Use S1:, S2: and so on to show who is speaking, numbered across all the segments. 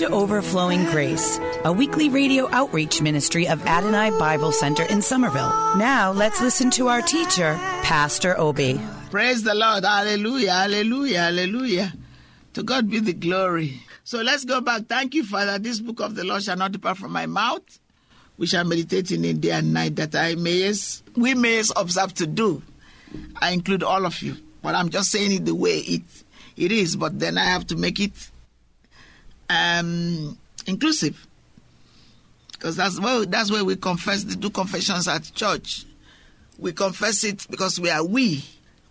S1: to Overflowing Grace, a weekly radio outreach ministry of Adonai Bible Center in Somerville. Now let's listen to our teacher, Pastor Obi.
S2: Praise the Lord. Hallelujah. Hallelujah. Hallelujah. To God be the glory. So let's go back. Thank you, Father. This book of the Lord shall not depart from my mouth. We shall meditate in it day and night that I may, we may observe to do. I include all of you, but I'm just saying it the way it it is. But then I have to make it um, inclusive, because that's where that's where we confess, the do confessions at church. We confess it because we are we.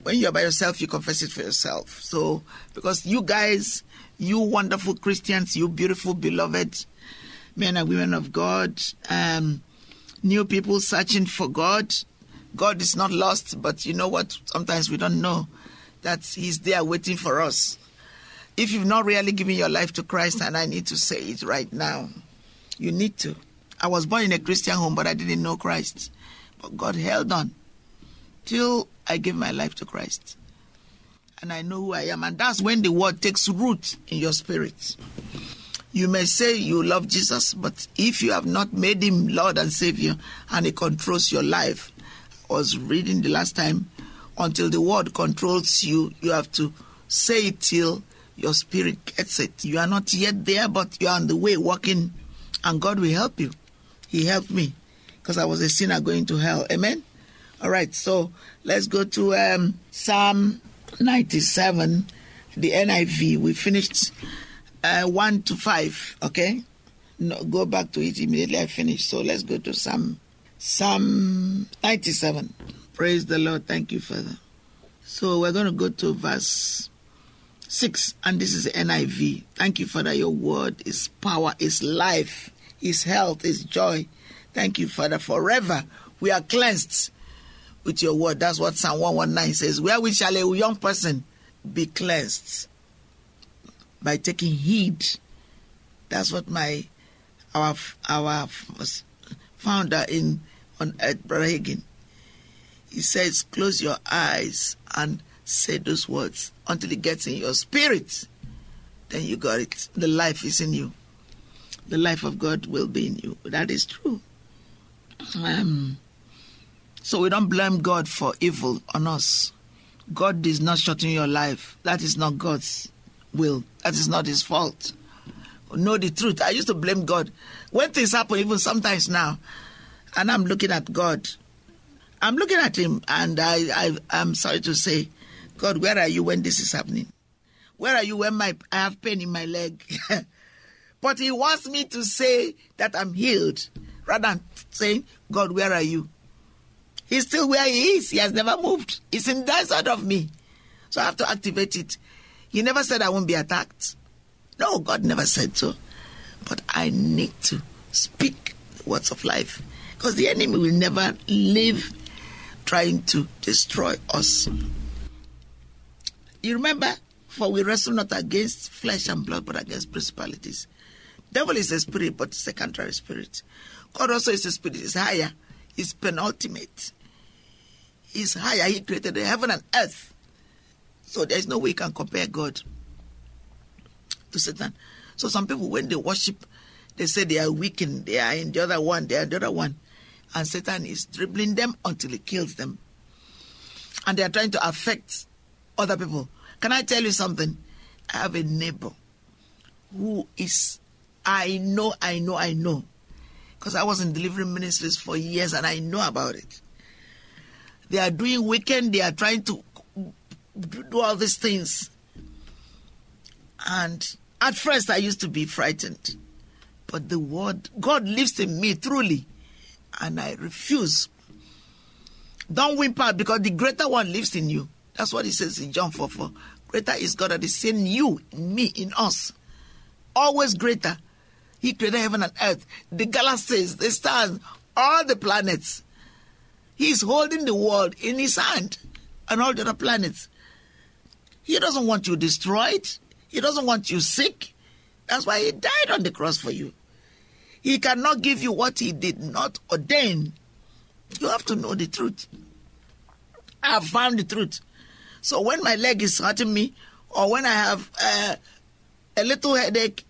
S2: When you're by yourself, you confess it for yourself. So, because you guys, you wonderful Christians, you beautiful beloved men and women of God, um, new people searching for God. God is not lost, but you know what? Sometimes we don't know that He's there waiting for us. If you've not really given your life to Christ, and I need to say it right now, you need to. I was born in a Christian home, but I didn't know Christ. But God held on till I gave my life to Christ. And I know who I am. And that's when the word takes root in your spirit. You may say you love Jesus, but if you have not made him Lord and Savior and he controls your life, I was reading the last time, until the word controls you, you have to say it till your spirit gets it. You are not yet there, but you are on the way walking, and God will help you. He helped me because I was a sinner going to hell. Amen? All right, so let's go to um, Psalm 97, the NIV. We finished uh, 1 to 5, okay? No, go back to it immediately I finish. So let's go to Psalm, Psalm 97. Praise the Lord. Thank you, Father. So we're going to go to verse 6, and this is NIV. Thank you, Father. Your word is power, is life, is health, is joy. Thank you, Father. Forever we are cleansed with your word. That's what Psalm 119 says. Where we shall a young person be cleansed by taking heed. That's what my our our founder in on earth, Brother. He says, "Close your eyes and say those words until it gets in your spirit. Then you got it. The life is in you. The life of God will be in you. That is true. Um, so we don't blame God for evil on us. God is not shorten your life. That is not God's will. That is not his fault. Know the truth. I used to blame God. When things happen, even sometimes now, and I'm looking at God, I'm looking at him and I, I I'm sorry to say, God, where are you when this is happening? Where are you when my I have pain in my leg? but he wants me to say that I'm healed rather than saying, God, where are you? He's still where he is. He has never moved. He's in that side of me. So I have to activate it. He never said I won't be attacked. No, God never said so. But I need to speak the words of life because the enemy will never live trying to destroy us. You remember, for we wrestle not against flesh and blood, but against principalities. Devil is a spirit, but it's a contrary spirit. God also is a spirit, he's higher, he's penultimate. He's higher, he created the heaven and earth. So there's no way you can compare God to Satan. So some people, when they worship, they say they are weak and they are in the other one, they are the other one. And Satan is dribbling them until he kills them. And they are trying to affect other people. Can I tell you something? I have a neighbor who is, I know, I know, I know. Because I was in delivery ministries for years and I know about it. They are doing weekend, they are trying to do all these things. And At first, I used to be frightened, but the word God lives in me truly, and I refuse. Don't whimper because the greater one lives in you. That's what he says in John 4 4. Greater is God that is in you, in me, in us. Always greater. He created heaven and earth, the galaxies, the stars, all the planets. He is holding the world in his hand and all the other planets. He doesn't want you destroyed. He doesn't want you sick. That's why he died on the cross for you. He cannot give you what he did not ordain. You have to know the truth. I have found the truth. So when my leg is hurting me, or when I have uh, a little headache,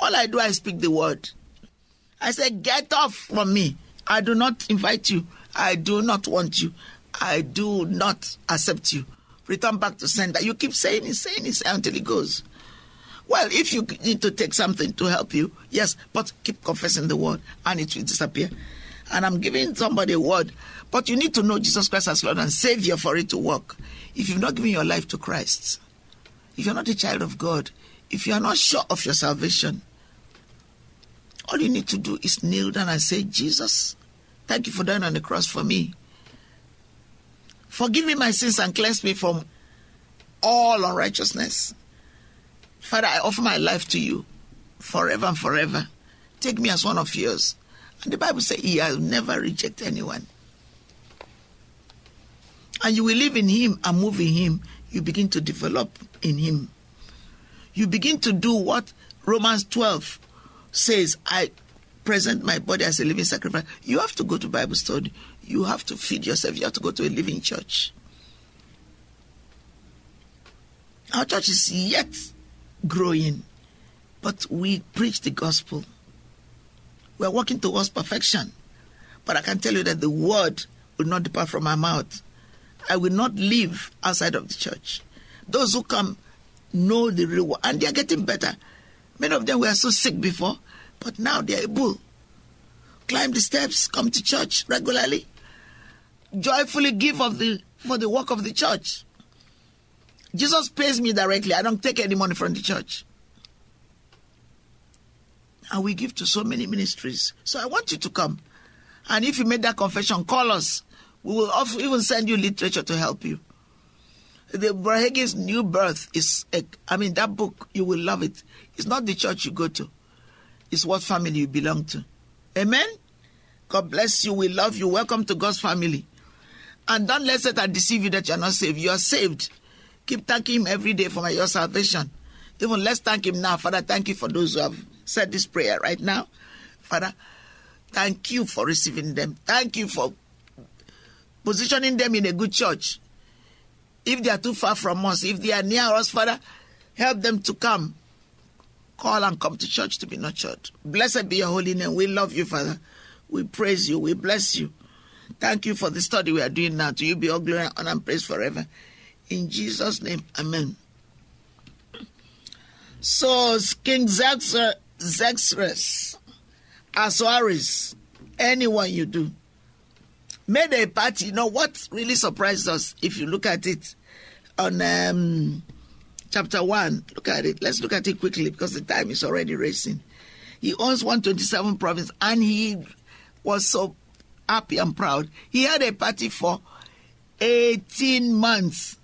S2: all I do, I speak the word. I say, Get off from me. I do not invite you. I do not want you. I do not accept you. Return back to sender. You keep saying it, saying it until it goes. Well, if you need to take something to help you, yes, but keep confessing the word and it will disappear. And I'm giving somebody a word, but you need to know Jesus Christ as Lord and Savior for it to work. If you've not given your life to Christ, if you're not a child of God, if you are not sure of your salvation, all you need to do is kneel down and say, Jesus, thank you for dying on the cross for me. Forgive me my sins and cleanse me from all unrighteousness. Father, I offer my life to you forever and forever. Take me as one of yours. And the Bible says he has never rejected anyone. And you will live in him and move in him. You begin to develop in him. You begin to do what Romans 12 says, I present my body as a living sacrifice. You have to go to Bible study. You have to feed yourself. You have to go to a living church. Our church is yet growing, but we preach the gospel. We are working towards perfection. But I can tell you that the word will not depart from my mouth. I will not live outside of the church. Those who come know the reward, and they are getting better. Many of them were so sick before, but now they are able. Climb the steps, come to church regularly, joyfully give of the for the work of the church. Jesus pays me directly. I don't take any money from the church. And we give to so many ministries. So I want you to come. And if you made that confession, call us. We will even send you literature to help you. The Brother Hagin's New Birth is, a, I mean, that book, you will love it. It's not the church you go to, it's what family you belong to. Amen? God bless you. We love you. Welcome to God's family. And don't let Satan deceive you that you're not saved. You are saved. Keep thanking Him every day for your salvation. Even let's thank Him now. Father, thank you for those who have said this prayer right now. Father, thank you for receiving them. Thank you for positioning them in a good church. If they are too far from us, if they are near us, Father, help them to come. Call and come to church to be nurtured. Blessed be your holy name. We love you, Father. We praise you. We bless you. Thank you for the study we are doing now. To you be all glory, and honor, and praise forever. In Jesus' name, Amen. So, King Xerxes, Xerxes Ahasuerus, anyone you do, made a party. You know what really surprised us if you look at it on um, chapter 1. Look at it. Let's look at it quickly because the time is already racing. He owns 127 province and he was so happy and proud. He had a party for 18 months.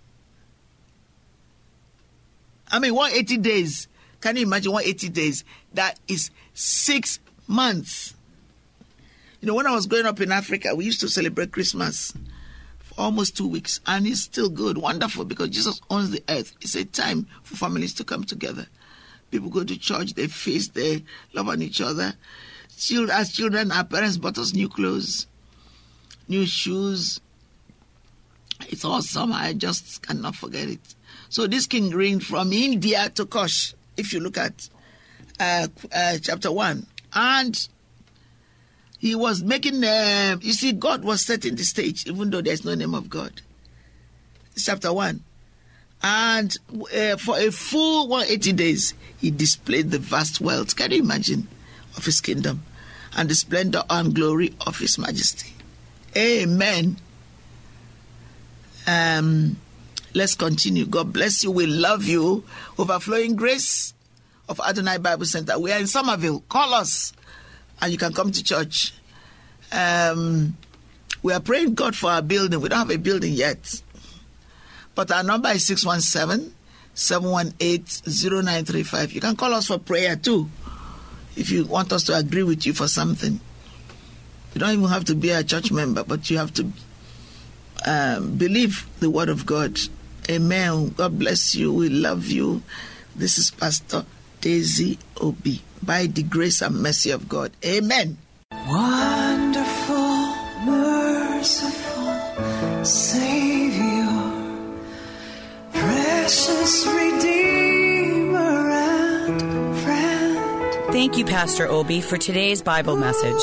S2: I mean, 180 days. Can you imagine 180 days? That is six months. You know, when I was growing up in Africa, we used to celebrate Christmas for almost two weeks, and it's still good, wonderful, because Jesus owns the earth. It's a time for families to come together. People go to church, they feast, they love on each other. Children, as children, our parents bought us new clothes, new shoes. It's awesome. I just cannot forget it. So this king reigned from India to Cush, if you look at uh, uh, chapter 1. And he was making, uh, you see, God was setting the stage, even though there's no name of God. Chapter 1. And uh, for a full 180 days, he displayed the vast wealth, can you imagine, of his kingdom and the splendor and glory of his majesty. Amen. Um, let's continue. God bless you. We love you. Overflowing grace, of Adonai Bible Center. We are in Somerville. Call us and you can come to church. Um, we are praying God for our building. We don't have a building yet. But our number is 617 718 0935. You can call us for prayer too if you want us to agree with you for something. You don't even have to be a church member, but you have to um, believe the word of God. Amen. God bless you. We love you. This is Pastor Daisy Obi. By the grace and mercy of God. Amen.
S3: Wonderful, merciful Savior, precious Redeemer and friend.
S1: Thank you, Pastor Obi, for today's Bible message.